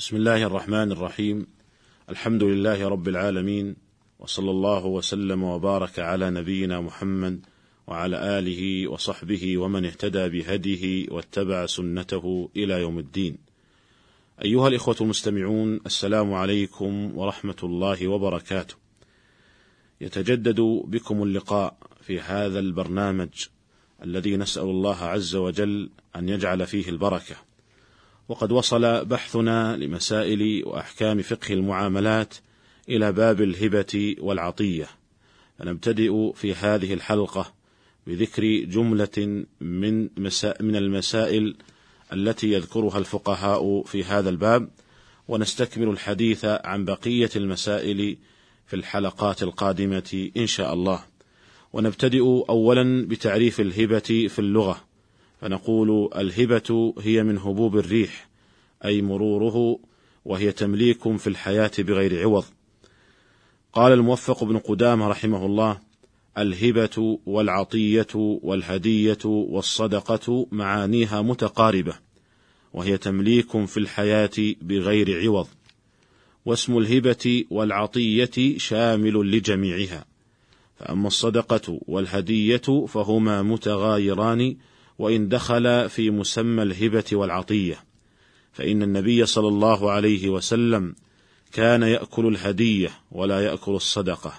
بسم الله الرحمن الرحيم الحمد لله رب العالمين وصلى الله وسلم وبارك على نبينا محمد وعلى آله وصحبه ومن اهتدى بهديه واتبع سنته إلى يوم الدين. أيها الإخوة المستمعون السلام عليكم ورحمة الله وبركاته. يتجدد بكم اللقاء في هذا البرنامج الذي نسأل الله عز وجل أن يجعل فيه البركة. وقد وصل بحثنا لمسائل وأحكام فقه المعاملات إلى باب الهبة والعطية. فنبتدئ في هذه الحلقة بذكر جملة من من المسائل التي يذكرها الفقهاء في هذا الباب ونستكمل الحديث عن بقية المسائل في الحلقات القادمة إن شاء الله. ونبتدئ أولا بتعريف الهبة في اللغة فنقول الهبة هي من هبوب الريح أي مروره وهي تمليك في الحياة بغير عوض. قال الموفق بن قدامة رحمه الله: الهبة والعطية والهدية والصدقة معانيها متقاربة، وهي تمليك في الحياة بغير عوض، واسم الهبة والعطية شامل لجميعها، فأما الصدقة والهدية فهما متغايران وإن دخلا في مسمى الهبة والعطية، فإن النبي صلى الله عليه وسلم كان يأكل الهدية ولا يأكل الصدقة.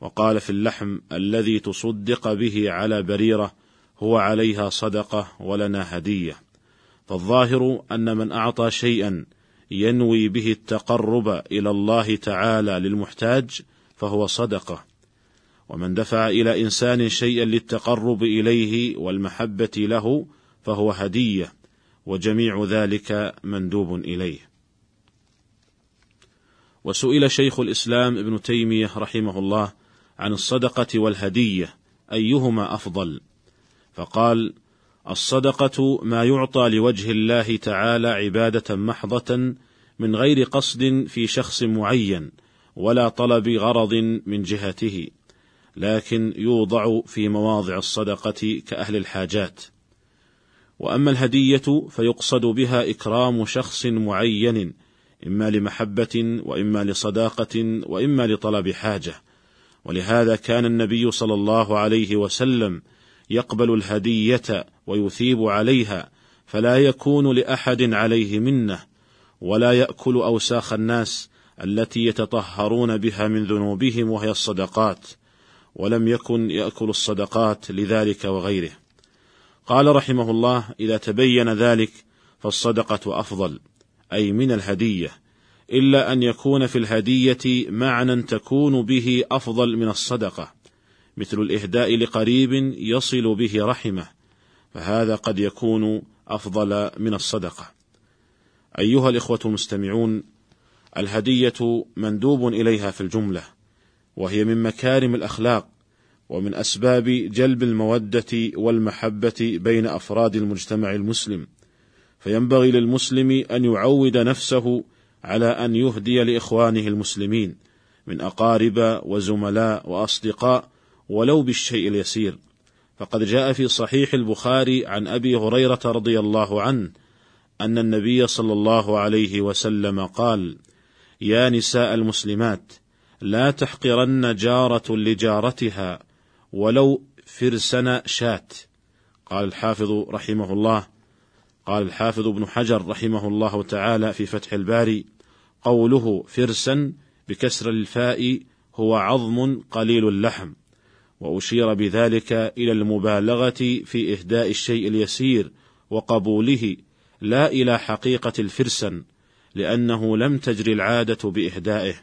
وقال في اللحم الذي تصدق به على بريرة هو عليها صدقة ولنا هدية فالظاهر أن من أعطى شيئا ينوي به التقرب إلى الله تعالى للمحتاج فهو صدقة ومن دفع إلى إنسان شيئا للتقرب إليه والمحبة له فهو هدية وجميع ذلك مندوب إليه وسئل شيخ الإسلام ابن تيمية رحمه الله عن الصدقة والهدية أيهما أفضل؟ فقال: الصدقة ما يعطى لوجه الله تعالى عبادة محضة من غير قصد في شخص معين ولا طلب غرض من جهته، لكن يوضع في مواضع الصدقة كأهل الحاجات. وأما الهدية فيقصد بها إكرام شخص معين إما لمحبة وإما لصداقة وإما لطلب حاجة. ولهذا كان النبي صلى الله عليه وسلم يقبل الهدية ويثيب عليها فلا يكون لأحد عليه منة ولا يأكل أوساخ الناس التي يتطهرون بها من ذنوبهم وهي الصدقات ولم يكن يأكل الصدقات لذلك وغيره قال رحمه الله إذا تبين ذلك فالصدقة أفضل أي من الهدية إلا أن يكون في الهدية معنى تكون به أفضل من الصدقة، مثل الإهداء لقريب يصل به رحمة، فهذا قد يكون أفضل من الصدقة. أيها الإخوة المستمعون، الهدية مندوب إليها في الجملة، وهي من مكارم الأخلاق، ومن أسباب جلب المودة والمحبة بين أفراد المجتمع المسلم، فينبغي للمسلم أن يعود نفسه على أن يهدي لإخوانه المسلمين من أقارب وزملاء وأصدقاء ولو بالشيء اليسير. فقد جاء في صحيح البخاري عن أبي هريرة رضي الله عنه أن النبي صلى الله عليه وسلم قال يا نساء المسلمات لا تحقرن جارة لجارتها ولو فرسن شات. قال الحافظ رحمه الله قال الحافظ ابن حجر رحمه الله تعالى في فتح الباري قوله فرسا بكسر الفاء هو عظم قليل اللحم وأشير بذلك إلى المبالغة في إهداء الشيء اليسير وقبوله لا إلى حقيقة الفرسن لأنه لم تجر العادة بإهدائه.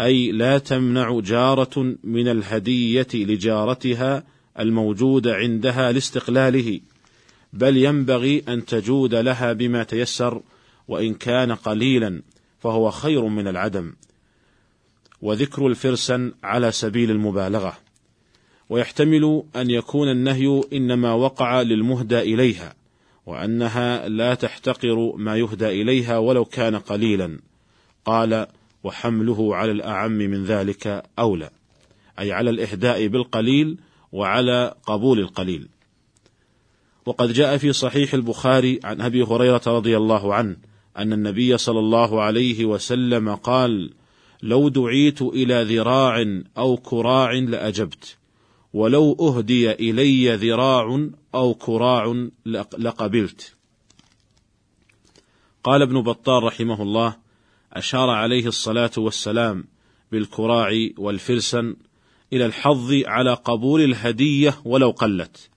أي لا تمنع جارة من الهدية لجارتها الموجود عندها لاستقلاله بل ينبغي أن تجود لها بما تيسر وإن كان قليلا فهو خير من العدم. وذكر الفرسن على سبيل المبالغة. ويحتمل أن يكون النهي إنما وقع للمهدى إليها وأنها لا تحتقر ما يهدى إليها ولو كان قليلا. قال وحمله على الأعم من ذلك أولى أي على الإهداء بالقليل وعلى قبول القليل وقد جاء في صحيح البخاري عن أبي هريرة رضي الله عنه أن النبي صلى الله عليه وسلم قال: لو دعيت إلى ذراع أو كراع لأجبت، ولو أهدي إلي ذراع أو كراع لقبلت. قال ابن بطال رحمه الله: أشار عليه الصلاة والسلام بالكراع والفرسن إلى الحظ على قبول الهدية ولو قلت،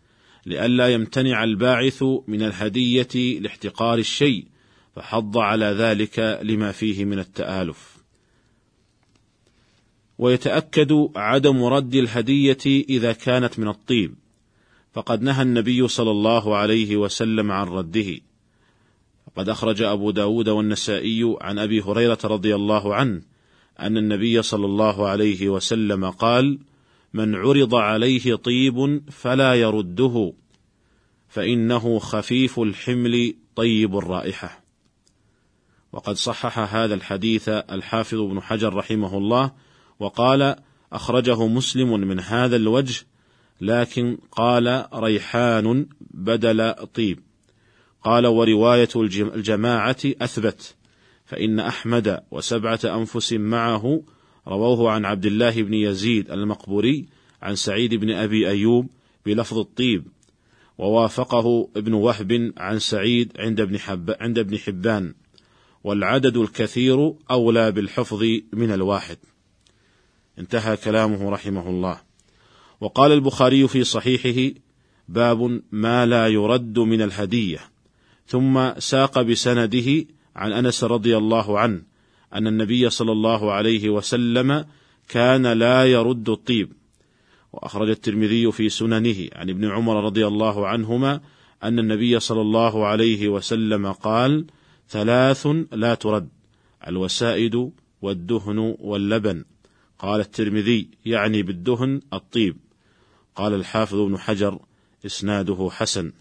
لئلا يمتنع الباعث من الهدية لاحتقار الشيء، فحض على ذلك لما فيه من التآلف. ويتأكد عدم رد الهدية إذا كانت من الطيب، فقد نهى النبي صلى الله عليه وسلم عن رده. وقد أخرج أبو داود والنسائي عن أبي هريرة رضي الله عنه أن النبي صلى الله عليه وسلم قال: من عرض عليه طيب فلا يرده فإنه خفيف الحمل طيب الرائحة. وقد صحح هذا الحديث الحافظ ابن حجر رحمه الله وقال أخرجه مسلم من هذا الوجه لكن قال ريحان بدل طيب قال ورواية الجماعة أثبت فإن أحمد وسبعة أنفس معه رووه عن عبد الله بن يزيد المقبوري عن سعيد بن أبي أيوب بلفظ الطيب ووافقه ابن وهب عن سعيد عند ابن, حب عند ابن حبان والعدد الكثير أولى بالحفظ من الواحد. انتهى كلامه رحمه الله. وقال البخاري في صحيحه باب ما لا يرد من الهدية. ثم ساق بسنده عن أنس رضي الله عنه أن النبي صلى الله عليه وسلم كان لا يرد الطيب. وأخرج الترمذي في سننه عن ابن عمر رضي الله عنهما أن النبي صلى الله عليه وسلم قال ثلاث لا ترد الوسائد والدهن واللبن قال الترمذي يعني بالدهن الطيب. قال الحافظ ابن حجر إسناده حسن.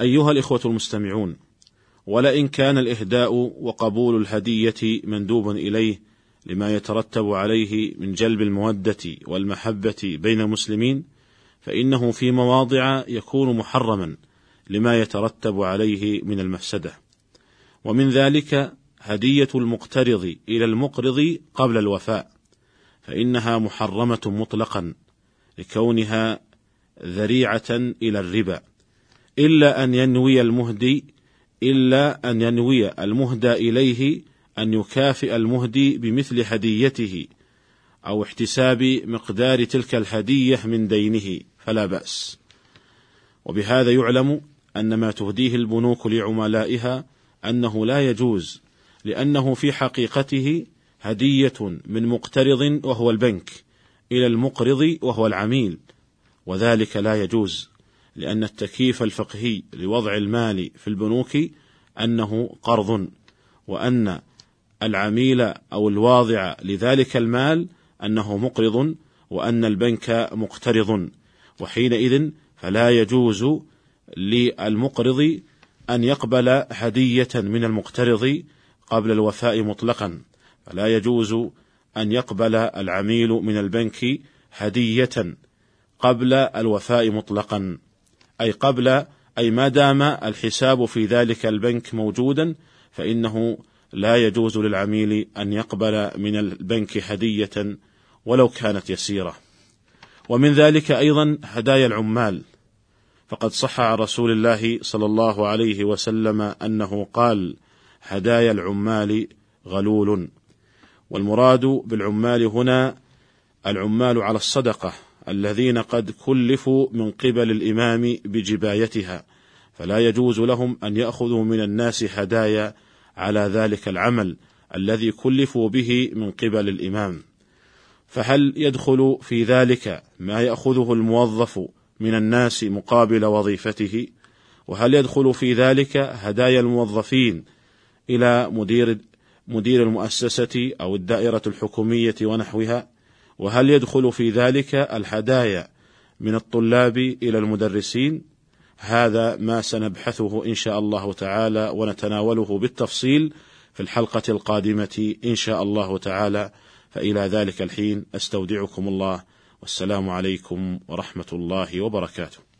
أيها الإخوة المستمعون ولئن كان الإهداء وقبول الهدية مندوبا إليه لما يترتب عليه من جلب المودة والمحبة بين المسلمين فإنه في مواضع يكون محرما لما يترتب عليه من المفسدة. ومن ذلك هدية المقترض إلى المقرض قبل الوفاء فإنها محرمة مطلقا لكونها ذريعة إلى الربا. إلا أن ينوي المهدي إلا أن ينوي المهدى إليه أن يكافئ المهدي بمثل هديته أو احتساب مقدار تلك الهدية من دينه فلا بأس. وبهذا يعلم أن ما تهديه البنوك لعملائها أنه لا يجوز لأنه في حقيقته هدية من مقترض وهو البنك إلى المقرض وهو العميل وذلك لا يجوز. لأن التكييف الفقهي لوضع المال في البنوك أنه قرض وأن العميل أو الواضع لذلك المال أنه مقرض وأن البنك مقترض. وحينئذ فلا يجوز للمقرض أن يقبل هدية من المقترض قبل الوفاء مطلقا. فلا يجوز أن يقبل العميل من البنك هدية قبل الوفاء مطلقا. أي قبل أي ما دام الحساب في ذلك البنك موجودا فإنه لا يجوز للعميل أن يقبل من البنك هدية ولو كانت يسيرة. ومن ذلك أيضا هدايا العمال. فقد صح عن رسول الله صلى الله عليه وسلم أنه قال هدايا العمال غلول والمراد بالعمال هنا العمال على الصدقة. الذين قد كلفوا من قبل الإمام بجبايتها فلا يجوز لهم أن يأخذوا من الناس هدايا على ذلك العمل الذي كلفوا به من قبل الإمام. فهل يدخل في ذلك ما يأخذه الموظف من الناس مقابل وظيفته؟ وهل يدخل في ذلك هدايا الموظفين إلى مدير مدير المؤسسة أو الدائرة الحكومية ونحوها؟ وهل يدخل في ذلك الهدايا من الطلاب إلى المدرسين؟ هذا ما سنبحثه إن شاء الله تعالى ونتناوله بالتفصيل في الحلقة القادمة إن شاء الله تعالى. فإلى ذلك الحين أستودعكم الله. والسلام عليكم ورحمة الله وبركاته.